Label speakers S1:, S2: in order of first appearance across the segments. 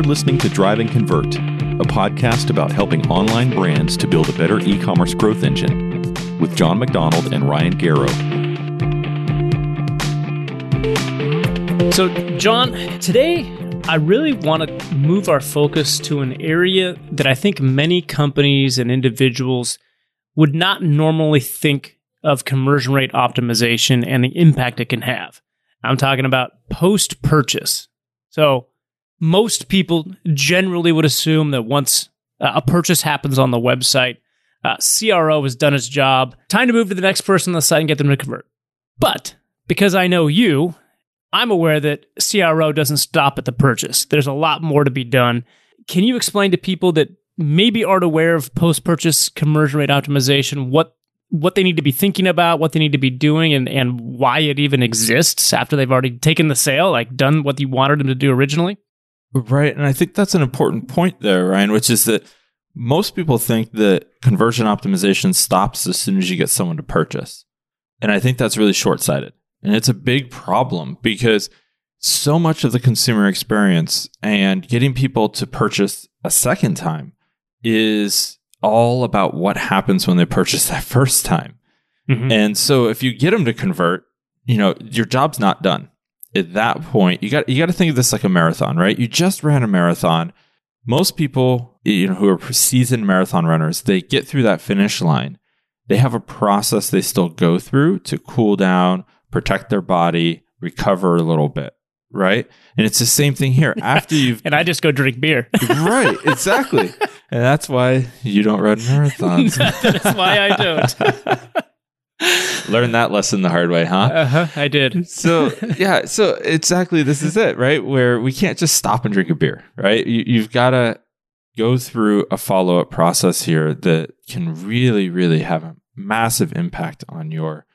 S1: You're listening to Drive and Convert, a podcast about helping online brands to build a better e commerce growth engine with Jon MacDonald and Ryan Garrow.
S2: So, John, today I really want to move our focus to an area that I think many companies and individuals would not normally think of conversion rate optimization and the impact it can have. I'm talking about post purchase. So, most people generally would assume that once uh, a purchase happens on the website, uh, CRO has done its job. Time to move to the next person on the site and get them to convert. But because I know you, I'm aware that CRO doesn't stop at the purchase. There's a lot more to be done. Can you explain to people that maybe aren't aware of post purchase conversion rate optimization what what they need to be thinking about, what they need to be doing, and, and why it even exists after they've already taken the sale, like done what you wanted them to do originally?
S3: Right. And I think that's an important point there, Ryan, which is that most people think that conversion optimization stops as soon as you get someone to purchase. And I think that's really short sighted. And it's a big problem because so much of the consumer experience and getting people to purchase a second time is all about what happens when they purchase that first time. Mm-hmm. And so if you get them to convert, you know, your job's not done at that point, you got you got to think of this like a marathon, right? You just ran a marathon. Most people, you know, who are seasoned marathon runners, they get through that finish line. They have a process they still go through to cool down, protect their body, recover a little bit, right? And it's the same thing here. After you've
S2: and I just go drink beer,
S3: right? Exactly, and that's why you don't run marathons.
S2: that's why I don't.
S3: Learn that lesson the hard way, huh?
S2: Uh-huh, I did.
S3: so yeah, so exactly this is it, right? Where we can't just stop and drink a beer, right? You, you've got to go through a follow up process here that can really, really have a massive impact on your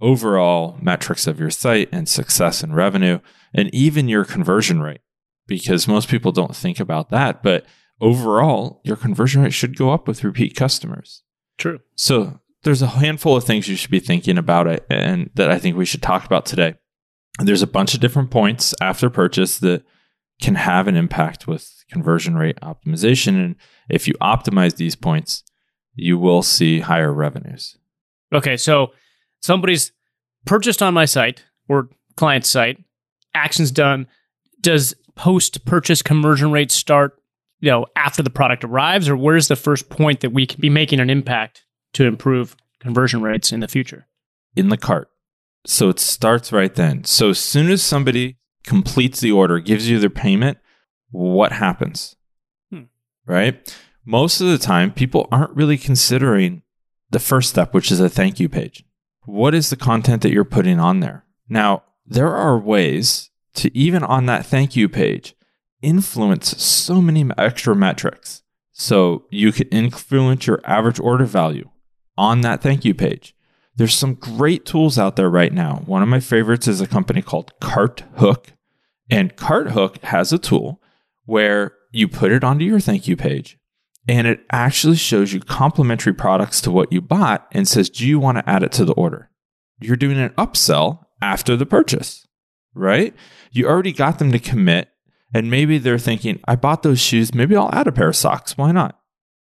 S3: overall metrics of your site and success and revenue, and even your conversion rate, because most people don't think about that. But overall, your conversion rate should go up with repeat customers.
S2: True.
S3: So there's a handful of things you should be thinking about it and that I think we should talk about today. There's a bunch of different points after purchase that can have an impact with conversion rate optimization. And if you optimize these points, you will see higher revenues.
S2: Okay, so somebody's purchased on my site or client site, actions done. Does post purchase conversion rate start, you know, after the product arrives, or where's the first point that we can be making an impact to improve conversion rates in the future?
S3: In the cart. So it starts right then. So as soon as somebody completes the order, gives you their payment, what happens? Hmm. Right? Most of the time, people aren't really considering the first step, which is a thank you page. What is the content that you're putting on there? Now, there are ways to even on that thank you page influence so many extra metrics. So you can influence your average order value on that thank you page. There's some great tools out there right now. One of my favorites is a company called Carthook. And Carthook has a tool where you put it onto your thank you page and it actually shows you complementary products to what you bought and says, Do you want to add it to the order? You're doing an upsell after the purchase, right? You already got them to commit. And maybe they're thinking, I bought those shoes. Maybe I'll add a pair of socks. Why not?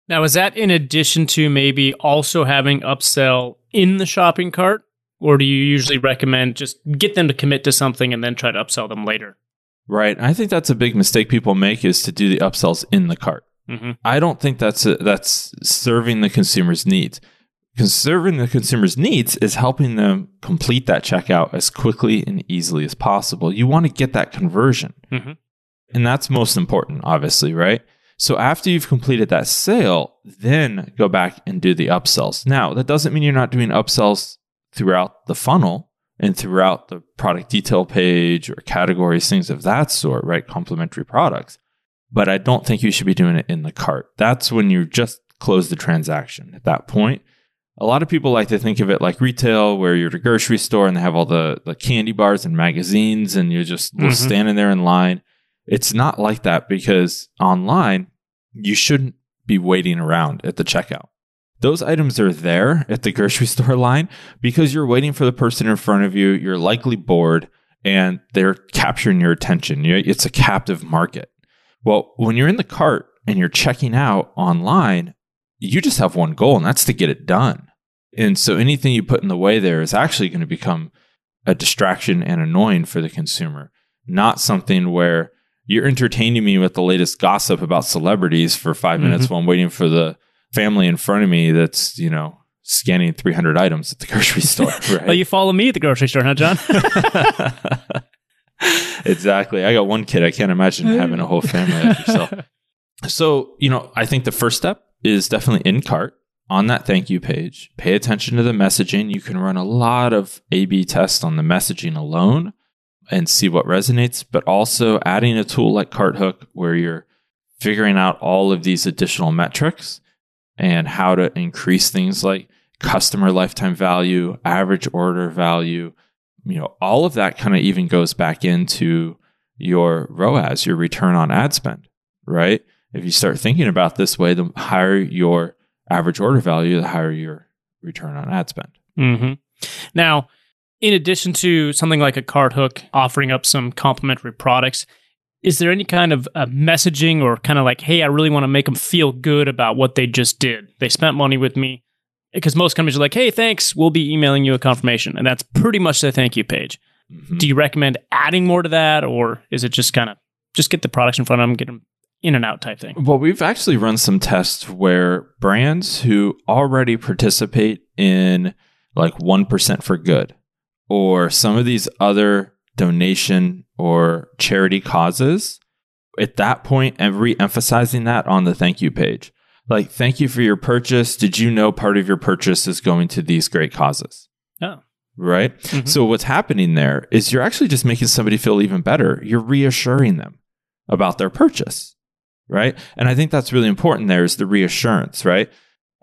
S2: Now, is that in addition to maybe also having upsell in the shopping cart? Or do you usually recommend just get them to commit to something and then try to upsell them later?
S3: Right. I think that's a big mistake people make is to do the upsells in the cart. Mm-hmm. I don't think that's a, that's serving the consumer's needs. Serving the consumer's needs is helping them complete that checkout as quickly and easily as possible. You want to get that conversion. Mm-hmm. And that's most important, obviously, right? So after you've completed that sale, then go back and do the upsells. Now, that doesn't mean you're not doing upsells throughout the funnel and throughout the product detail page or categories, things of that sort, right? Complementary products. But I don't think you should be doing it in the cart. That's when you just close the transaction at that point. A lot of people like to think of it like retail, where you're at a grocery store and they have all the, the candy bars and magazines, and you're just mm-hmm. standing there in line. It's not like that because online, you shouldn't be waiting around at the checkout. Those items are there at the grocery store line because you're waiting for the person in front of you. You're likely bored and they're capturing your attention. It's a captive market. Well, when you're in the cart and you're checking out online, you just have one goal, and that's to get it done. And so anything you put in the way there is actually going to become a distraction and annoying for the consumer, not something where you're entertaining me with the latest gossip about celebrities for 5 mm-hmm. minutes while I'm waiting for the family in front of me that's, you know, scanning 300 items at the grocery store. Right?
S2: well, you follow me at the grocery store, huh, John?
S3: exactly. I got one kid. I can't imagine having a whole family like yourself. So, you know, I think the first step is definitely in cart on that thank you page. Pay attention to the messaging. You can run a lot of A B tests on the messaging alone and see what resonates, but also adding a tool like CartHook where you're figuring out all of these additional metrics and how to increase things like customer lifetime value, average order value, you know, all of that kind of even goes back into your ROAS, your return on ad spend, right? If you start thinking about this way, the higher your average order value, the higher your return on ad spend.
S2: Mm-hmm. Now, in addition to something like a CartHook offering up some complimentary products, is there any kind of uh, messaging or kind of like, hey, I really want to make them feel good about what they just did? They spent money with me. Because most companies are like, hey, thanks, we'll be emailing you a confirmation. And that's pretty much the thank you page. Mm-hmm. Do you recommend adding more to that? Or is it just kind of just get the products in front of them, get them in and out type thing?
S3: Well, we've actually run some tests where brands who already participate in like 1% for good or some of these other donation or charity causes, at that point, and re emphasizing that on the thank you page. Like, thank you for your purchase. Did you know part of your purchase is going to these great causes?
S2: Oh.
S3: Right. Mm-hmm. So, what's happening there is you're actually just making somebody feel even better. You're reassuring them about their purchase right? And I think that's really important there is the reassurance, right?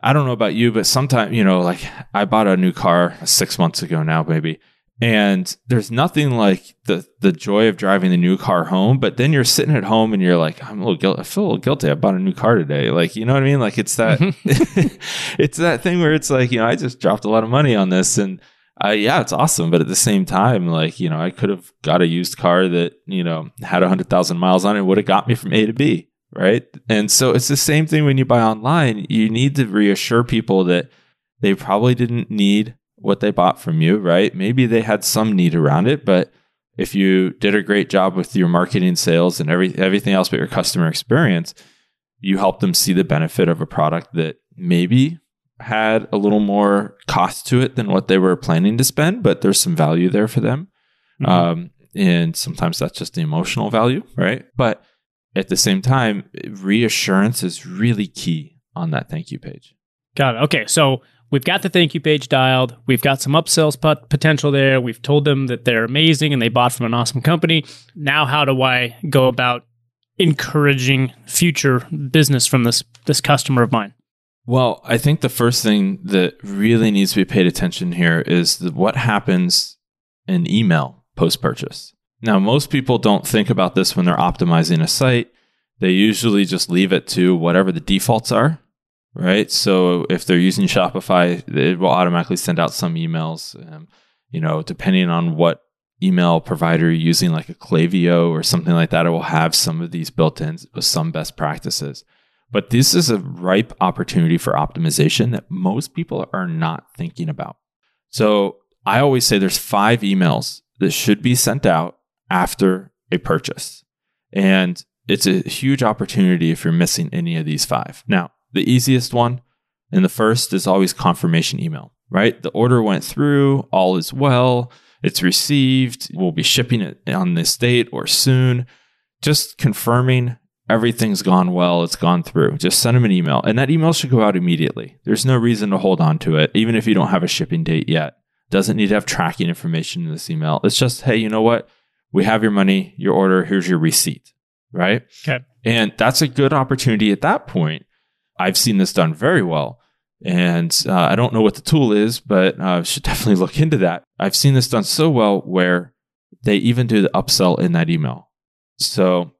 S3: I don't know about you, but sometimes, you know, like I bought a new car six months ago now, maybe. And there's nothing like the the joy of driving the new car home, but then you're sitting at home and you're like, I'm a little guilty. I feel a little guilty. I bought a new car today. Like, you know what I mean? Like it's that it's that thing where it's like, you know, I just dropped a lot of money on this and uh, yeah, it's awesome. But at the same time, like, you know, I could have got a used car that, you know, had a hundred thousand miles on it, would have got me from A to B right? And so it's the same thing when you buy online. You need to reassure people that they probably didn't need what they bought from you, right? Maybe they had some need around it, but if you did a great job with your marketing, sales, and every everything else but your customer experience, you help them see the benefit of a product that maybe had a little more cost to it than what they were planning to spend, but there's some value there for them. Mm-hmm. Um, and sometimes that's just the emotional value, right? But at the same time, reassurance is really key on that thank you page.
S2: Got it. Okay. So we've got the thank you page dialed. We've got some upsells pot- potential there. We've told them that they're amazing and they bought from an awesome company. Now, how do I go about encouraging future business from this this customer of mine?
S3: Well, I think the first thing that really needs to be paid attention here is what happens in email post purchase. Now, most people don't think about this when they're optimizing a site. They usually just leave it to whatever the defaults are, right? So if they're using Shopify, it will automatically send out some emails. Um, you know, depending on what email provider you're using, like a Klaviyo or something like that, it will have some of these built in with some best practices. But this is a ripe opportunity for optimization that most people are not thinking about. So I always say there's five emails that should be sent out after a purchase. And it's a huge opportunity if you're missing any of these five. Now, the easiest one and the first is always confirmation email, right? The order went through, all is well, it's received, we'll be shipping it on this date or soon. Just confirming everything's gone well, it's gone through. Just send them an email. And that email should go out immediately. There's no reason to hold on to it, even if you don't have a shipping date yet. Doesn't need to have tracking information in this email. It's just, hey, you know what? we have your money, your order, here's your receipt, right?
S2: Okay.
S3: And that's a good opportunity at that point. I've seen this done very well. And uh, I don't know what the tool is, but I uh, should definitely look into that. I've seen this done so well where they even do the upsell in that email. So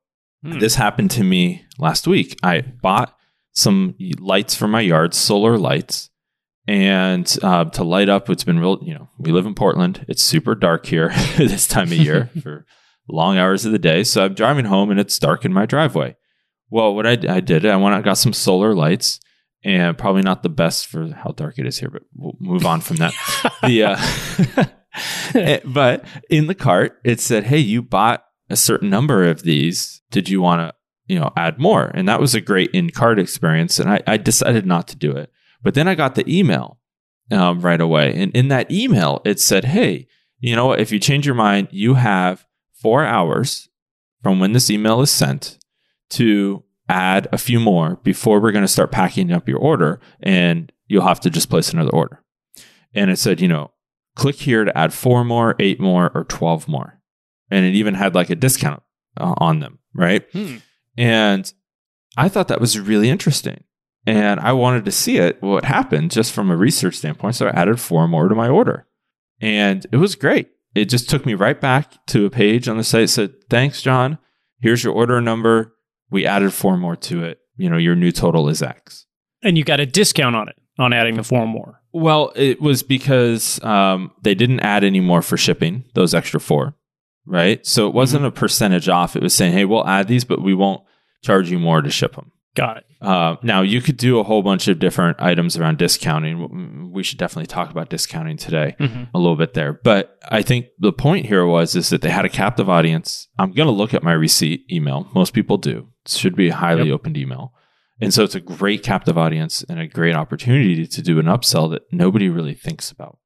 S3: hmm. this happened to me last week. I bought some lights for my yard, solar lights, and uh, to light up it's been real you know we live in portland it's super dark here this time of year for long hours of the day so i'm driving home and it's dark in my driveway Well, what I, I did, I went, I got some solar lights and probably not the best for how dark it is here, but we'll move on from that. the, uh, eh, but in the cart, it said, Hey, you bought a certain number of these. Did you want to, you know, add more? And that was a great in cart experience. And I, I decided not to do it. But then I got the email um, right away. And in that email, it said, Hey, you know what? If you change your mind, you have four hours from when this email is sent to add a few more before we're going to start packing up your order and you'll have to just place another order. And it said, you know, click here to add four more, eight more, or 12 more. And it even had like a discount uh, on them, right? Hmm. And I thought that was really interesting. And I wanted to see it, what happened just from a research standpoint. So I added four more to my order. And it was great. It just took me right back to a page on the site said, Thanks, John. Here's your order number we added four more to it. You know, your new total is X.
S2: And you got a discount on it on adding the four more.
S3: Well, it was because um, they didn't add any more for shipping, those extra four, right? So it wasn't mm-hmm. a percentage off. It was saying, hey, we'll add these, but we won't charge you more to ship them.
S2: Got it.
S3: Uh, now, you could do a whole bunch of different items around discounting. We should definitely talk about discounting today mm-hmm. a little bit there. But I think the point here was is that they had a captive audience. I'm going to look at my receipt email. Most people do. Should be a highly yep. opened email. And so it's a great captive audience and a great opportunity to do an upsell that nobody really thinks about.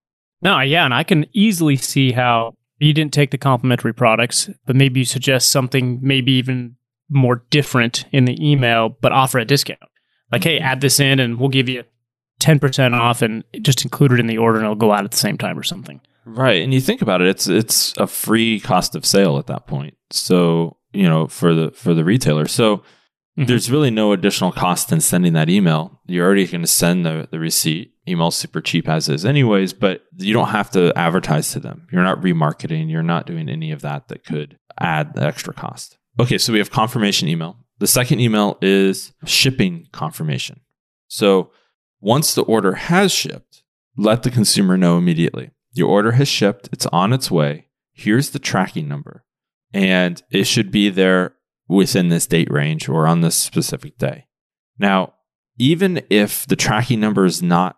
S2: No, yeah. And I can easily see how you didn't take the complimentary products, but maybe you suggest something maybe even more different in the email, but offer a discount. Like, hey, mm-hmm. add this in and we'll give you 10% off and just include it in the order and it'll go out at the same time or something.
S3: Right. And you think about it, it's it's a free cost of sale at that point. So, you know, for the for the retailer. So mm-hmm. there's really no additional cost in sending that email. You're already going to send the, the receipt. email super cheap as is anyways, but you don't have to advertise to them. You're not remarketing, you're not doing any of that that could add the extra cost. Okay, so we have confirmation email. The second email is shipping confirmation. So once the order has shipped, let the consumer know immediately. Your order has shipped, it's on its way. Here's the tracking number. And it should be there within this date range or on this specific day. Now, even if the tracking number is not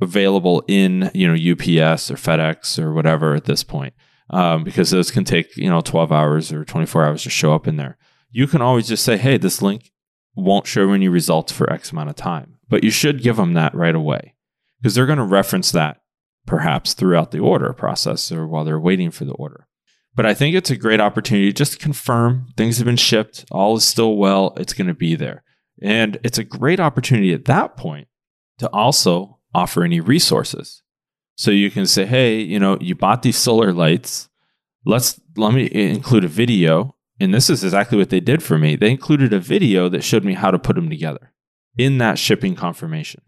S3: available in, you know, UPS or FedEx or whatever at this point, um, because those can take you know 12 hours or 24 hours to show up in there. You can always just say, hey, this link won't show any results for X amount of time, but you should give them that right away because they're going to reference that perhaps throughout the order process or while they're waiting for the order. But I think it's a great opportunity just to confirm things have been shipped, all is still well, it's going to be there. And it's a great opportunity at that point to also offer any resources. So you can say, hey, you know, you bought these solar lights. Let's let me include a video. And this is exactly what they did for me. They included a video that showed me how to put them together in that shipping confirmation.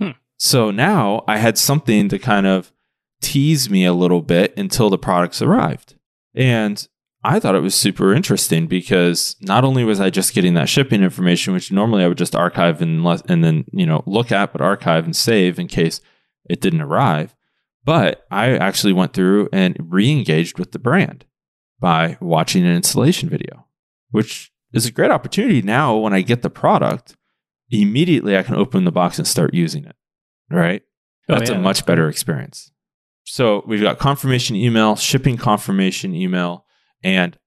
S3: Hmm. So now I had something to kind of tease me a little bit until the products arrived. And I thought it was super interesting because not only was I just getting that shipping information, which normally I would just archive and and then you know look at, but archive and save in case it didn't arrive. But I actually went through and re engaged with the brand by watching an installation video, which is a great opportunity now when I get the product. Immediately, I can open the box and start using it. Right? Oh, that's yeah, a much better experience. So we've got confirmation email, shipping confirmation email, and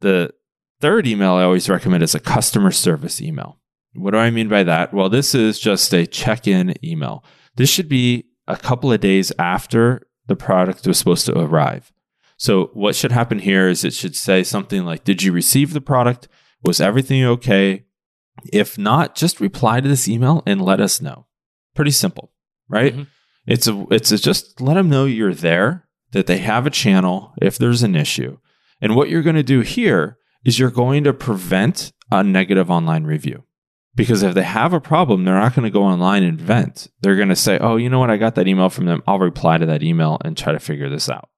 S3: the third email I always recommend is a customer service email. What do I mean by that? Well, this is just a check in email. This should be a couple of days after the product was supposed to arrive. So, what should happen here is it should say something like, Did you receive the product? Was everything okay? If not, just reply to this email and let us know. Pretty simple, right? Mm-hmm. It's a, it's a just let them know you're there, that they have a channel if there's an issue. And what you're going to do here is you're going to prevent a negative online review. Because if they have a problem, they're not going to go online and vent. They're going to say, oh, you know what? I got that email from them. I'll reply to that email and try to figure this out.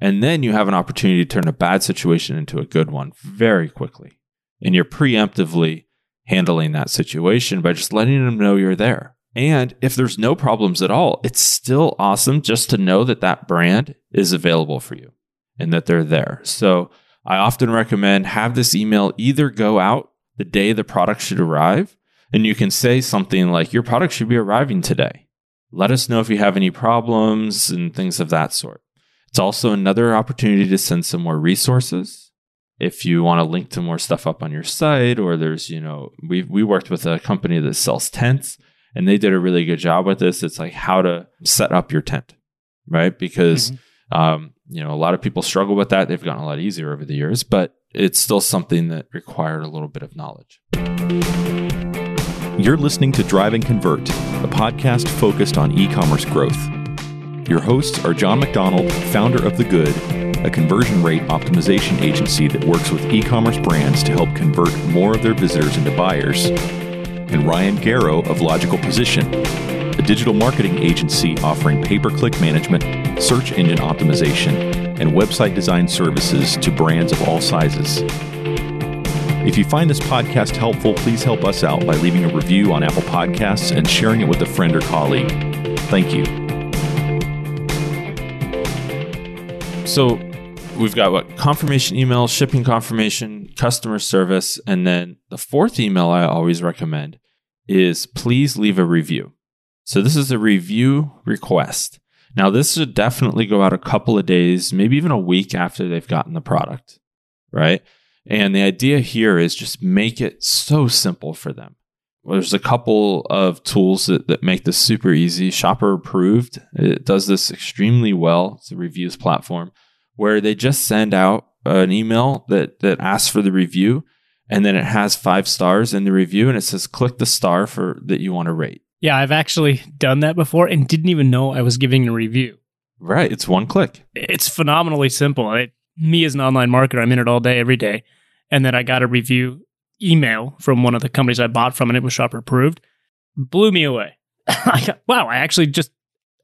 S3: And then you have an opportunity to turn a bad situation into a good one very quickly. And you're preemptively handling that situation by just letting them know you're there. And if there's no problems at all, it's still awesome just to know that that brand is available for you and that they're there. So I often recommend have this email either go out the day the product should arrive. And you can say something like, Your product should be arriving today. Let us know if you have any problems and things of that sort. It's also another opportunity to send some more resources. If you want to link to more stuff up on your site, or there's, you know, we we worked with a company that sells tents and they did a really good job with this. It's like how to set up your tent, right? Because, mm-hmm. um, you know, a lot of people struggle with that. They've gotten a lot easier over the years, but it's still something that required a little bit of knowledge.
S1: You're listening to Drive and Convert, a podcast focused on e commerce growth. Your hosts are Jon MacDonald, founder of The Good, a conversion rate optimization agency that works with e commerce brands to help convert more of their visitors into buyers, and Ryan Garrow of Logical Position, a digital marketing agency offering pay per click management, search engine optimization, and website design services to brands of all sizes. If you find this podcast helpful, please help us out by leaving a review on Apple Podcasts and sharing it with a friend or colleague. Thank you.
S3: So we've got what confirmation email, shipping confirmation, customer service, and then the fourth email I always recommend is please leave a review. So this is a review request. Now this should definitely go out a couple of days, maybe even a week after they've gotten the product, right? And the idea here is just make it so simple for them. There's a couple of tools that, that make this super easy. Shopper approved. It does this extremely well. It's a reviews platform where they just send out an email that, that asks for the review and then it has five stars in the review and it says click the star for that you want to rate.
S2: Yeah, I've actually done that before and didn't even know I was giving a review.
S3: Right. It's one click.
S2: It's phenomenally simple. It, me as an online marketer, I'm in it all day, every day. And then I got a review email from one of the companies I bought from, and it was shopper approved. Blew me away. I got, wow, I actually just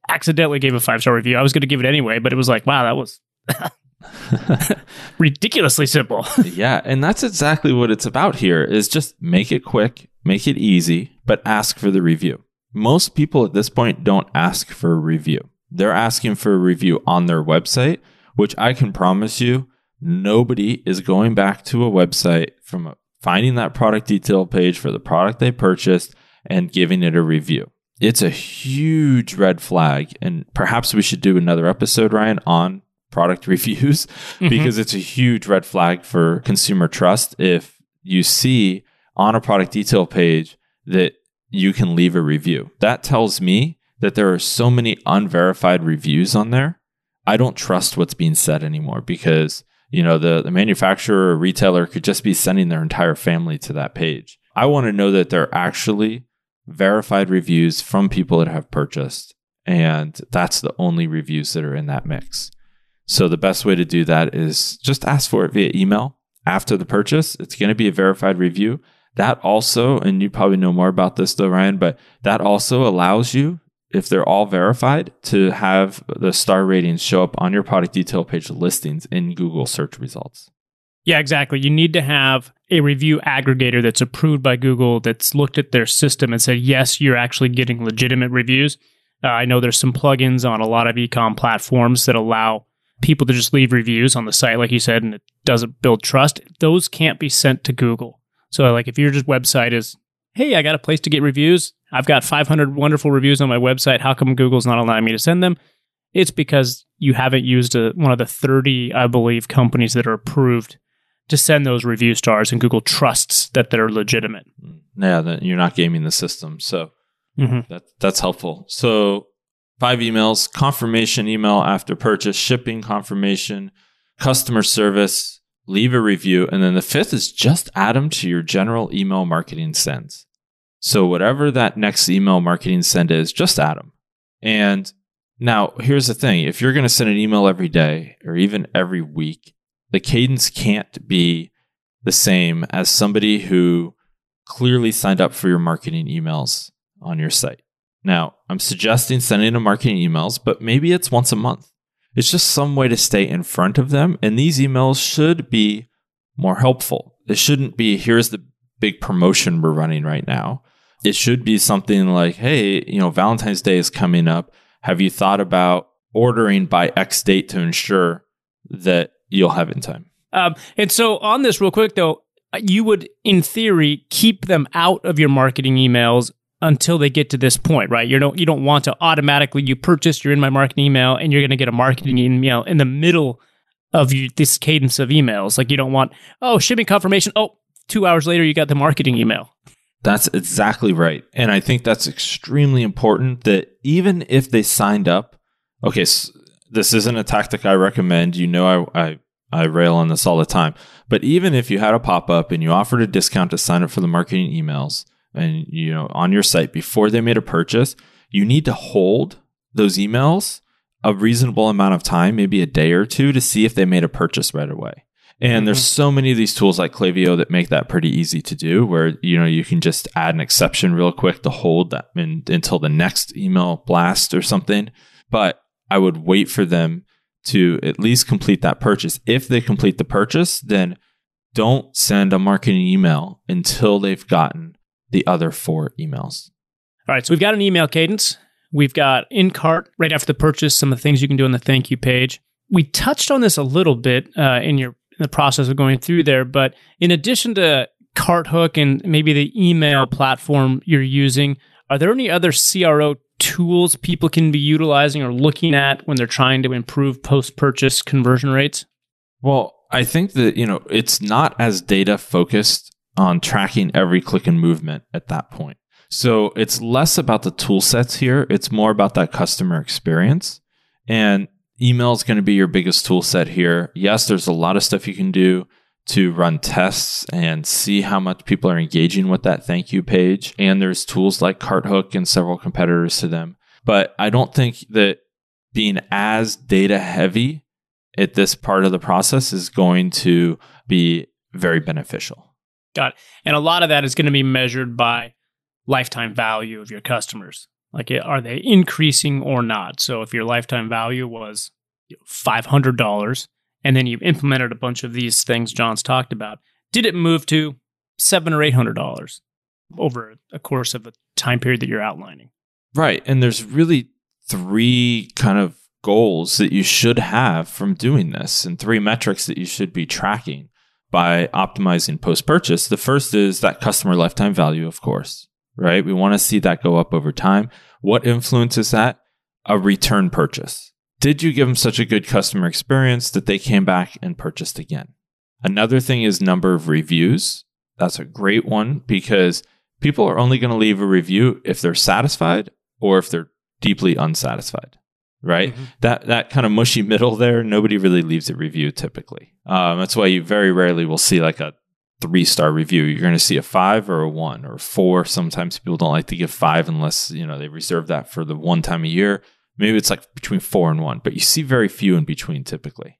S2: accidentally gave a five star review. I was going to give it anyway, but it was like, wow, that was ridiculously simple.
S3: yeah, and that's exactly what it's about here is just make it quick, make it easy, but ask for the review. Most people at this point don't ask for a review. They're asking for a review on their website, which I can promise you nobody is going back to a website from finding that product detail page for the product they purchased and giving it a review. It's a huge red flag. And perhaps we should do another episode, Ryan, on product reviews mm-hmm. because it's a huge red flag for consumer trust if you see on a product detail page that you can leave a review. That tells me that there are so many unverified reviews on there. I don't trust what's being said anymore because you know, the, the manufacturer or retailer could just be sending their entire family to that page. I want to know that they're actually verified reviews from people that have purchased. And that's the only reviews that are in that mix. So the best way to do that is just ask for it via email after the purchase. It's going to be a verified review. That also, and you probably know more about this though, Ryan, but that also allows you if they're all verified, to have the star ratings show up on your product detail page listings in Google search results.
S2: Yeah, exactly. You need to have a review aggregator that's approved by Google that's looked at their system and said, yes, you're actually getting legitimate reviews. Uh, I know there's some plugins on a lot of ecom platforms that allow people to just leave reviews on the site, like you said, and it doesn't build trust. Those can't be sent to Google. So, like, if your just website is, hey, I got a place to get reviews, I've got 500 wonderful reviews on my website. How come Google's not allowing me to send them? It's because you haven't used a, one of the 30, I believe, companies that are approved to send those review stars, and Google trusts that they're legitimate.
S3: Yeah, that you're not gaming the system. So mm-hmm. that, that's helpful. So five emails confirmation email after purchase, shipping confirmation, customer service, leave a review. And then the fifth is just add them to your general email marketing sends. So whatever that next email marketing send is, just add them. And now here's the thing. If you're going to send an email every day or even every week, the cadence can't be the same as somebody who clearly signed up for your marketing emails on your site. Now, I'm suggesting sending them marketing emails, but maybe it's once a month. It's just some way to stay in front of them. And these emails should be more helpful. It shouldn't be, here's the big promotion we're running right now it should be something like, hey, you know, Valentine's Day is coming up. Have you thought about ordering by X date to ensure that you'll have it in time?
S2: Um, and so on this, real quick though, you would, in theory, keep them out of your marketing emails until they get to this point, right? You don't you don't want to automatically you purchase, you're in my marketing email, and you're going to get a marketing email in the middle of this cadence of emails. Like you don't want, oh, shipping confirmation. Oh, two hours later, you got the marketing email.
S3: That's exactly right. And I think that's extremely important that even if they signed up, okay, so this isn't a tactic I recommend. You know, I, I, I rail on this all the time. But even if you had a pop up and you offered a discount to sign up for the marketing emails and, you know, on your site before they made a purchase, you need to hold those emails a reasonable amount of time, maybe a day or two, to see if they made a purchase right away. And mm-hmm. there's so many of these tools like Klaviyo that make that pretty easy to do, where you know you can just add an exception real quick to hold that in, until the next email blast or something. But I would wait for them to at least complete that purchase. If they complete the purchase, then don't send a marketing email until they've gotten the other four emails.
S2: All right, so we've got an email cadence. We've got in cart right after the purchase, some of the things you can do on the thank you page. We touched on this a little bit uh, in your in the process of going through there, but in addition to CartHook and maybe the email platform you're using, are there any other CRO tools people can be utilizing or looking at when they're trying to improve post purchase conversion rates?
S3: Well, I think that, you know, it's not as data focused on tracking every click and movement at that point. So it's less about the tool sets here. It's more about that customer experience. And email is going to be your biggest tool set here. Yes, there's a lot of stuff you can do to run tests and see how much people are engaging with that thank you page. And there's tools like CartHook and several competitors to them. But I don't think that being as data heavy at this part of the process is going to be very beneficial.
S2: Got it. And a lot of that is going to be measured by lifetime value of your customers. Like, eh, are they increasing or not? So, if your lifetime value was $500 and then you implemented a bunch of these things John's talked about, did it move to seven or $800 over a course of a time period that you're outlining?
S3: Right. And there's really three kind of goals that you should have from doing this and three metrics that you should be tracking by optimizing post purchase. The first is that customer lifetime value, of course right? We want to see that go up over time. What influences that? A return purchase. Did you give them such a good customer experience that they came back and purchased again? Another thing is number of reviews. That's a great one because people are only going to leave a review if they're satisfied or if they're deeply unsatisfied right? Mm-hmm. That that kind of mushy middle there, nobody really leaves a review typically. Um, that's why you very rarely will see like a three star review. You're going to see a five or a one or a four. Sometimes people don't like to give five unless you know they reserve that for the one time a year. Maybe it's like between four and one, but you see very few in between typically.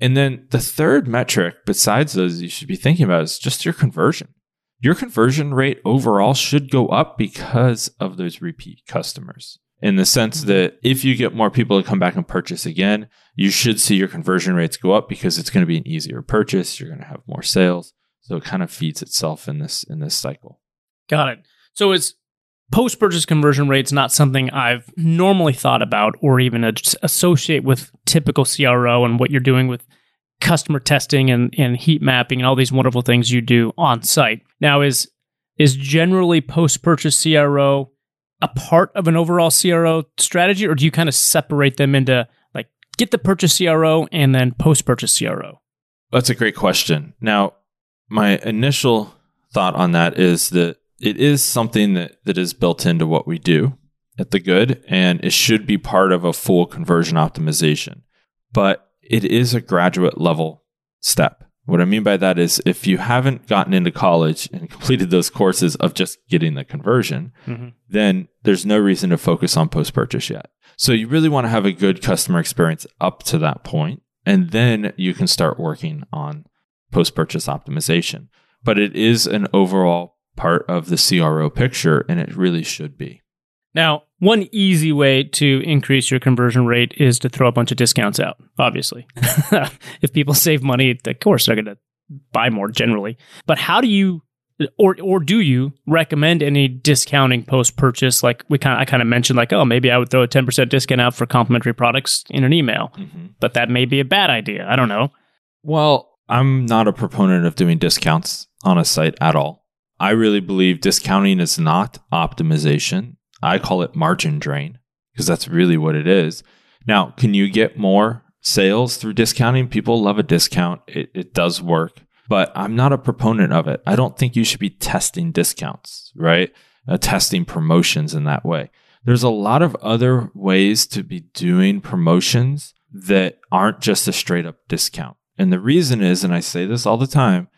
S3: And then the third metric, besides those, you should be thinking about is just your conversion. Your conversion rate overall should go up because of those repeat customers. In the sense mm-hmm. that if you get more people to come back and purchase again, you should see your conversion rates go up because it's going to be an easier purchase. You're going to have more sales. So it kind of feeds itself in this in this cycle.
S2: Got it. So it's post purchase conversion rates not something I've normally thought about or even associate with typical CRO and what you're doing with customer testing and, and heat mapping and all these wonderful things you do on site. Now is is generally post purchase CRO a part of an overall CRO strategy or do you kind of separate them into like get the purchase CRO and then post purchase CRO?
S3: That's a great question. Now, my initial thought on that is that it is something that, that is built into what we do at the good and it should be part of a full conversion optimization but it is a graduate level step what i mean by that is if you haven't gotten into college and completed those courses of just getting the conversion mm-hmm. then there's no reason to focus on post purchase yet so you really want to have a good customer experience up to that point and then you can start working on post purchase optimization. But it is an overall part of the CRO picture, and it really should be.
S2: Now, one easy way to increase your conversion rate is to throw a bunch of discounts out, obviously. if people save money, of course they're going to buy more generally. But how do you or or do you recommend any discounting post purchase? Like we kind I kind of mentioned, like oh maybe I would throw a ten percent discount out for complimentary products in an email, mm-hmm. but that may be a bad idea. I don't know.
S3: Well, I'm not a proponent of doing discounts on a site at all. I really believe discounting is not optimization. I call it margin drain because that's really what it is. Now, can you get more sales through discounting? People love a discount. It, it does work, but I'm not a proponent of it. I don't think you should be testing discounts, right? Uh, testing promotions in that way. There's a lot of other ways to be doing promotions that aren't just a straight up discount. And the reason is, and I say this all the time,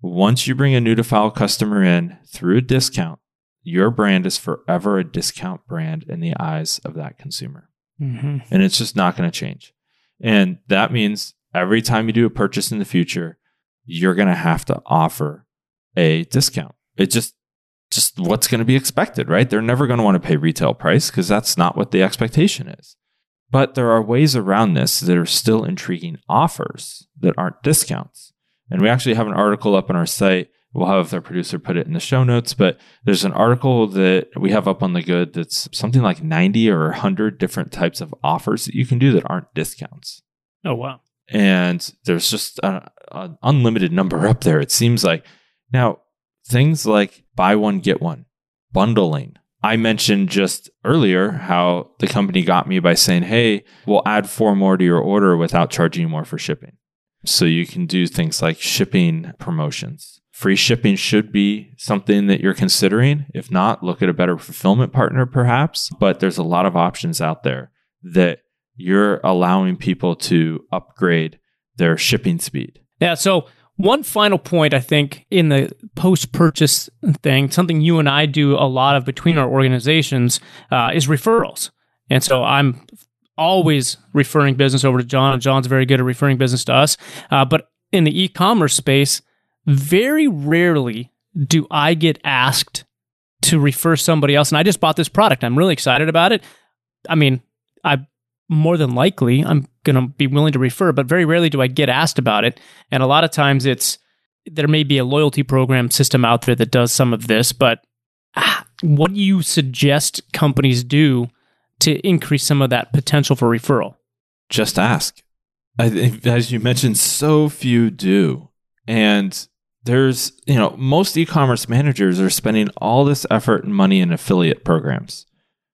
S3: once you bring a new to file customer in through a discount, your brand is forever a discount brand in the eyes of that consumer. Mm-hmm. And it's just not going to change. And that means every time you do a purchase in the future, you're going to have to offer a discount. It just, just what's going to be expected, right? They're never going to want to pay retail price because that's not what the expectation is. But there are ways around this that are still intriguing offers that aren't discounts. And we actually have an article up on our site We'll have our producer put it in the show notes, but there's an article that we have up on the good that's something like 90 or 100 different types of offers that you can do that aren't discounts.
S2: Oh, wow.
S3: And there's just an unlimited number up there, it seems like. Now, things like buy one, get one, bundling. I mentioned just earlier how the company got me by saying, hey, we'll add four more to your order without charging you more for shipping. So you can do things like shipping promotions Free shipping should be something that you're considering. If not, look at a better fulfillment partner perhaps. But there's a lot of options out there that you're allowing people to upgrade their shipping speed.
S2: Yeah. So, one final point, I think, in the post purchase thing, something you and I do a lot of between our organizations uh, is referrals. And so I'm always referring business over to John, and John's very good at referring business to us. Uh, but in the e commerce space, very rarely do I get asked to refer somebody else. And I just bought this product. I'm really excited about it. I mean, I more than likely I'm going to be willing to refer, but very rarely do I get asked about it. And a lot of times it's there may be a loyalty program system out there that does some of this, but ah, what do you suggest companies do to increase some of that potential for referral?
S3: Just ask. I, as you mentioned, so few do. And there's, you know, most e commerce managers are spending all this effort and money in affiliate programs,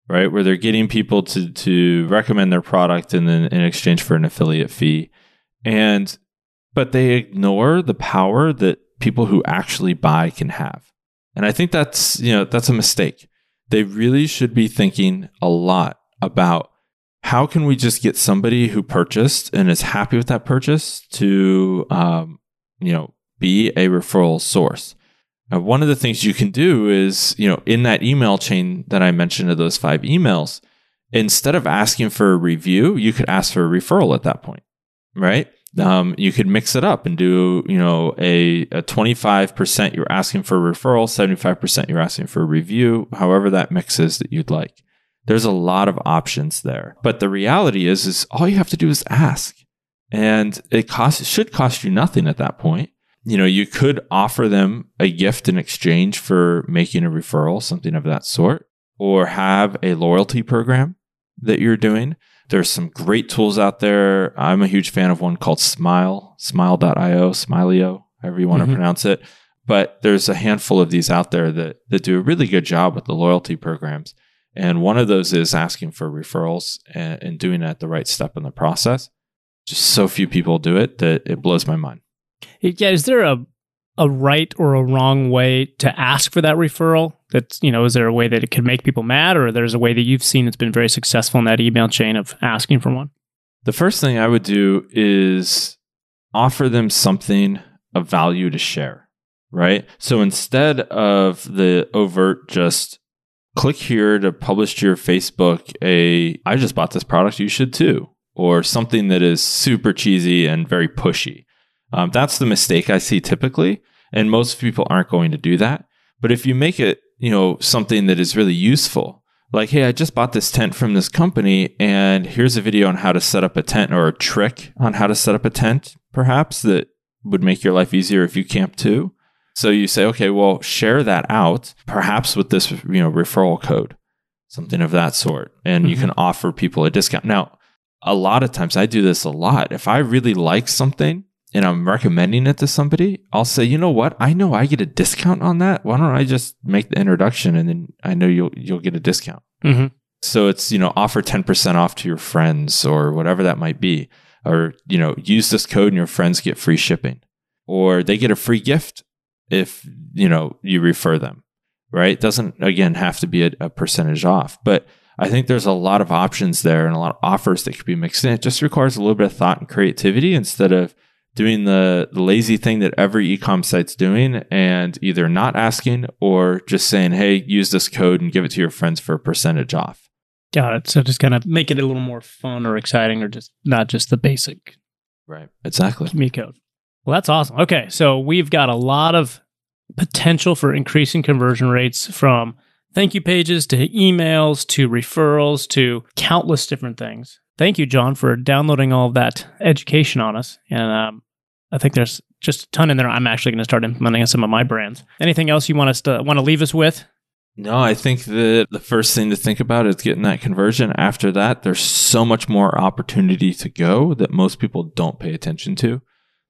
S3: right? Where they're getting people to, to recommend their product and then in exchange for an affiliate fee. And, but they ignore the power that people who actually buy can have. And I think that's, you know, that's a mistake. They really should be thinking a lot about how can we just get somebody who purchased and is happy with that purchase to, um, you know, be a referral source. Now, one of the things you can do is, you know, in that email chain that I mentioned of those five emails, instead of asking for a review, you could ask for a referral at that point, right? Um, you could mix it up and do, you know, a, a 25% you're asking for a referral, 75% you're asking for a review, however that mixes that you'd like. There's a lot of options there. But the reality is, is all you have to do is ask. And it costs, it should cost you nothing at that point you know, you could offer them a gift in exchange for making a referral, something of that sort, or have a loyalty program that you're doing. There's some great tools out there. I'm a huge fan of one called Smile, smile.io, Smileo, however you want mm-hmm. to pronounce it. But there's a handful of these out there that, that do a really good job with the loyalty programs. And one of those is asking for referrals and, and doing it at the right step in the process. Just so few people do it that it blows my mind.
S2: Yeah, is there a a right or a wrong way to ask for that referral? That's you know, is there a way that it could make people mad, or there's a way that you've seen that's been very successful in that email chain of asking for one?
S3: The first thing I would do is offer them something of value to share, right? So instead of the overt just click here to publish to your Facebook a I just bought this product, you should too, or something that is super cheesy and very pushy. Um, that's the mistake I see typically, and most people aren't going to do that. But if you make it, you know, something that is really useful, like, hey, I just bought this tent from this company, and here's a video on how to set up a tent or a trick on how to set up a tent, perhaps that would make your life easier if you camp too. So you say, okay, well, share that out, perhaps with this, you know, referral code, something of that sort, and mm-hmm. you can offer people a discount. Now, a lot of times I do this a lot. If I really like something, and I'm recommending it to somebody, I'll say, you know what? I know I get a discount on that. Why don't I just make the introduction and then I know you'll you'll get a discount.
S2: Mm-hmm.
S3: So it's you know offer ten percent off to your friends or whatever that might be, or you know use this code and your friends get free shipping, or they get a free gift if you know you refer them. Right? It doesn't again have to be a, a percentage off, but I think there's a lot of options there and a lot of offers that could be mixed in. It just requires a little bit of thought and creativity instead of doing the, the lazy thing that every ecom site's doing and either not asking or just saying, hey, use this code and give it to your friends for a percentage off.
S2: Got it. So just kind of make it a little more fun or exciting or just not just the basic
S3: Right. Exactly.
S2: me code. Well, that's awesome. Okay. So we've got a lot of potential for increasing conversion rates from thank you pages to emails to referrals to countless different things. Thank you, Jon, for downloading all of that education on us. And um, I think there's just a ton in there. I'm actually going to start implementing some of my brands. Anything else you want us to want to leave us with?
S3: No, I think that the first thing to think about is getting that conversion. After that, there's so much more opportunity to go that most people don't pay attention to.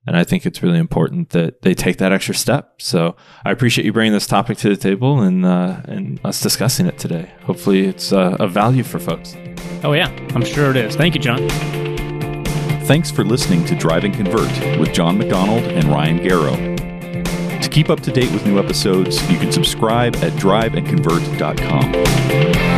S3: And I think it's really important that they take that extra step. So I appreciate you bringing this topic to the table and uh, and us discussing it today. Hopefully, it's uh, a value for folks.
S2: Oh, yeah, I'm sure it is. Thank you, Jon.
S1: Thanks for listening to Drive and Convert with Jon MacDonald and Ryan Garrow. To keep up to date with new episodes, you can subscribe at driveandconvert.com.